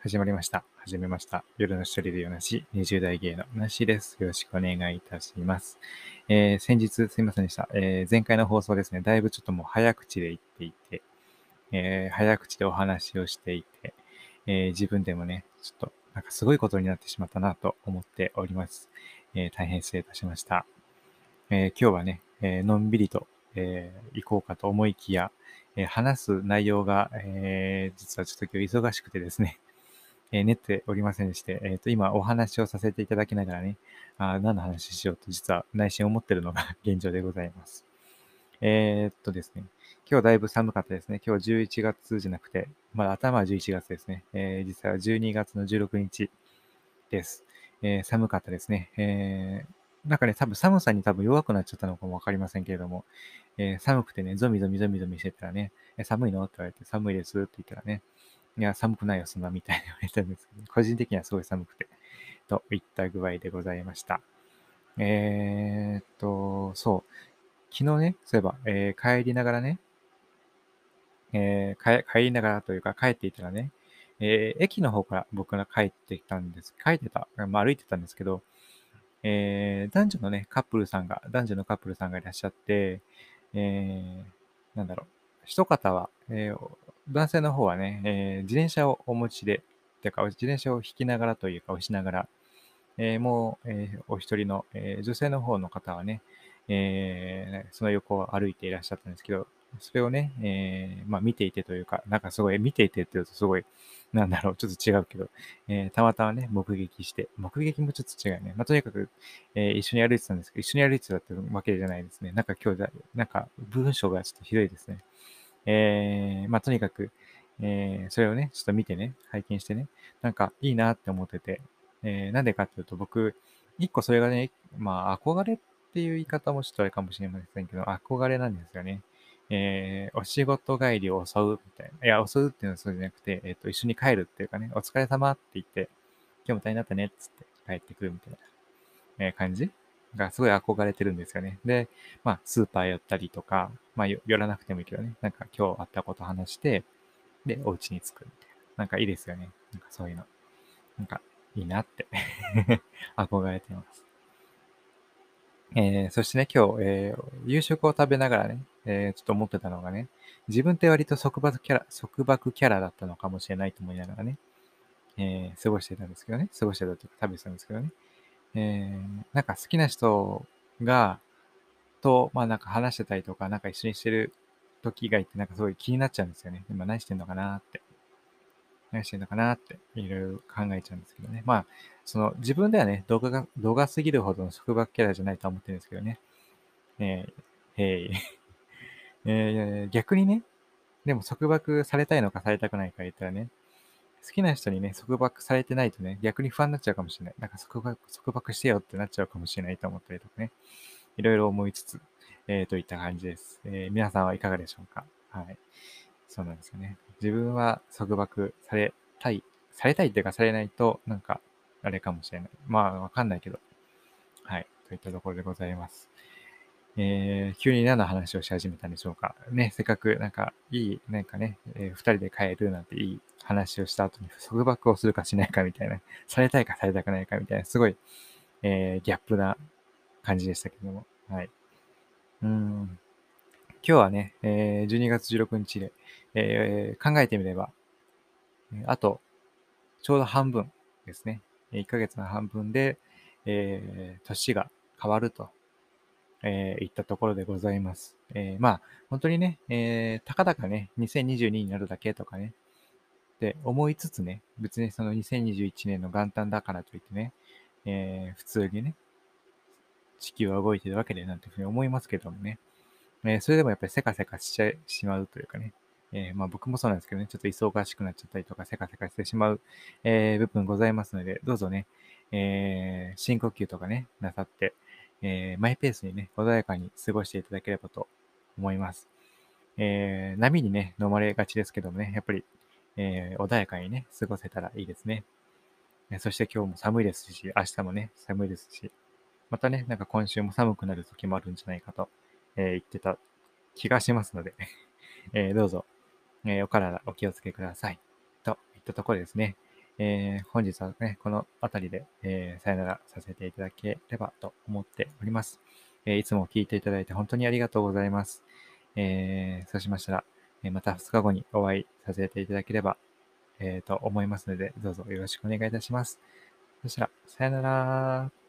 始まりました。始めました。夜の一人で夜なし、20代芸のなしです。よろしくお願いいたします。えー先日すいませんでした。えー前回の放送ですね、だいぶちょっともう早口で言っていて、えー早口でお話をしていて、え自分でもね、ちょっとなんかすごいことになってしまったなと思っております。え大変失礼いたしました。え今日はね、えのんびりと、え行こうかと思いきや、え話す内容が、え実はちょっと今日忙しくてですね、えー練っておりませんでして、えっ、と、今お話をさせていただきながらね、あ何の話しようと実は内心思ってるのが 現状でございます。えーっとですね、今日だいぶ寒かったですね。今日11月じゃなくて、まだ頭は11月ですね。えー実は12月の16日です。えー寒かったですね。えーなんかね、多分寒さに多分弱くなっちゃったのかもわかりませんけれども、えー寒くてね、ゾミゾミゾミゾミしてたらね、え寒いの？って言われて、寒いですって言ったらね、いや、寒くないよ、そんなみたいに言われたんですけど、個人的にはすごい寒くて、といった具合でございました。えーっと、そう。昨日ね、そういえば、えー帰りながらね、えー帰りながらというか帰っていたらね、えー駅の方から僕が帰ってきたんです。帰ってた、まあ、歩いてたんですけど、えー男女のね、カップルさんが、男女のカップルさんがいらっしゃって、えーなんだろう、一方は、えー男性の方はね、えー自転車をお持ちで、てか、自転車を引きながらというか、押しながら、えーもう、えーお一人の、えー女性の方の方はね、えーその横を歩いていらっしゃったんですけど、それをね、えーまあ見ていてというか、なんかすごい、見ていてって言うとすごい、なんだろう、ちょっと違うけど、えーたまたまね、目撃して、目撃もちょっと違うね。まあとにかく、えー一緒に歩いてたんですけど、一緒に歩いてたってわけじゃないですね。なんか今日、なんか文章がちょっとひどいですね。えーまあとにかく、えーそれをね、ちょっと見てね、拝見してね、なんかいいなって思ってて、えーなんでかっていうと、僕、一個それがね、まあ、憧れっていう言い方もちょっとあれかもしれませんけど、憧れなんですよね。えーお仕事帰りを襲うみたいな。いや、襲うっていうのはそうじゃなくて、えっ、と、一緒に帰るっていうかね、お疲れ様って言って、今日も大変だったねっつって帰ってくるみたいな、えー感じがすごい憧れてるんですよね。で、まあ、スーパー寄ったりとか、まあ、寄らなくてもいいけどね、なんか今日あったこと話して、で、お家に着くみたいな。なんかいいですよね。なんかそういうの。なんかいいなって 憧れてます。えーそしてね、今日、えー夕食を食べながらね、えーちょっと思ってたのがね、自分って割と束縛キャラ、束縛キャラだったのかもしれないと思いながらね、えー過ごしてたんですけどね、過ごしてたというか食べてたんですけどね、えーなんか好きな人が、と、まあなんか話してたりとか、なんか一緒にしてる時以外ってなんかすごい気になっちゃうんですよね。今何してんのかなって。何してんのかなっていろいろ考えちゃうんですけどね。まあ、その自分ではね、動画が、動画すぎるほどの束縛キャラじゃないとは思ってるんですけどね。えー、へい。えー逆にね、でも束縛されたいのかされたくないか言ったらね、好きな人にね、束縛されてないとね、逆に不安になっちゃうかもしれない。なんか束縛、束縛してよってなっちゃうかもしれないと思ったりとかね。いろいろ思いつつ、えーといった感じです。えー皆さんはいかがでしょうか？はい。そうなんですよね。自分は束縛されたい、されたいっていうかされないと、なんか、あれかもしれない。まあ、わかんないけど。はい。といったところでございます。えー急に何の話をし始めたんでしょうか。ね、せっかくなんかいい、なんかね、えー二人で帰るなんていい話をした後に束縛をするかしないかみたいな、されたいかされたくないかみたいな、すごい、えーギャップな感じでしたけども。はい。うん。今日はね、えー12月16日で、えー考えてみれば、あと、ちょうど半分ですね。1ヶ月の半分で、えー年が変わると、えーいったところでございます。えーまあ、本当にね、えーたかだかね、2022になるだけとかね、って思いつつね、別にその2021年の元旦だからといってね、えー普通にね、地球は動いてるわけでなんていうふうに思いますけどもね、えーそれでもやっぱりせかせかしちゃしまうというかね、えーまあ僕もそうなんですけどね、ちょっと忙しくなっちゃったりとか、せかせかしてしまう、えー部分ございますので、どうぞね、えー深呼吸とかね、なさって、えーマイペースにね、穏やかに過ごしていただければと思います。えー波にね、飲まれがちですけどもね、やっぱり、えー穏やかにね、過ごせたらいいですね。そして今日も寒いですし、明日もね、寒いですし、またね、なんか今週も寒くなる時もあるんじゃないかと、えー言ってた気がしますので、えーどうぞ、えーお体お気をつけください。といったところですね、えー、本日はね、この辺りで、えー、さよならさせていただければと思っております。えー、いつも聞いていただいて本当にありがとうございます。え、そうしましたら、えまた2日後にお会いさせていただければ、えー、と思いますので、どうぞよろしくお願いいたします。そしたら、さよなら。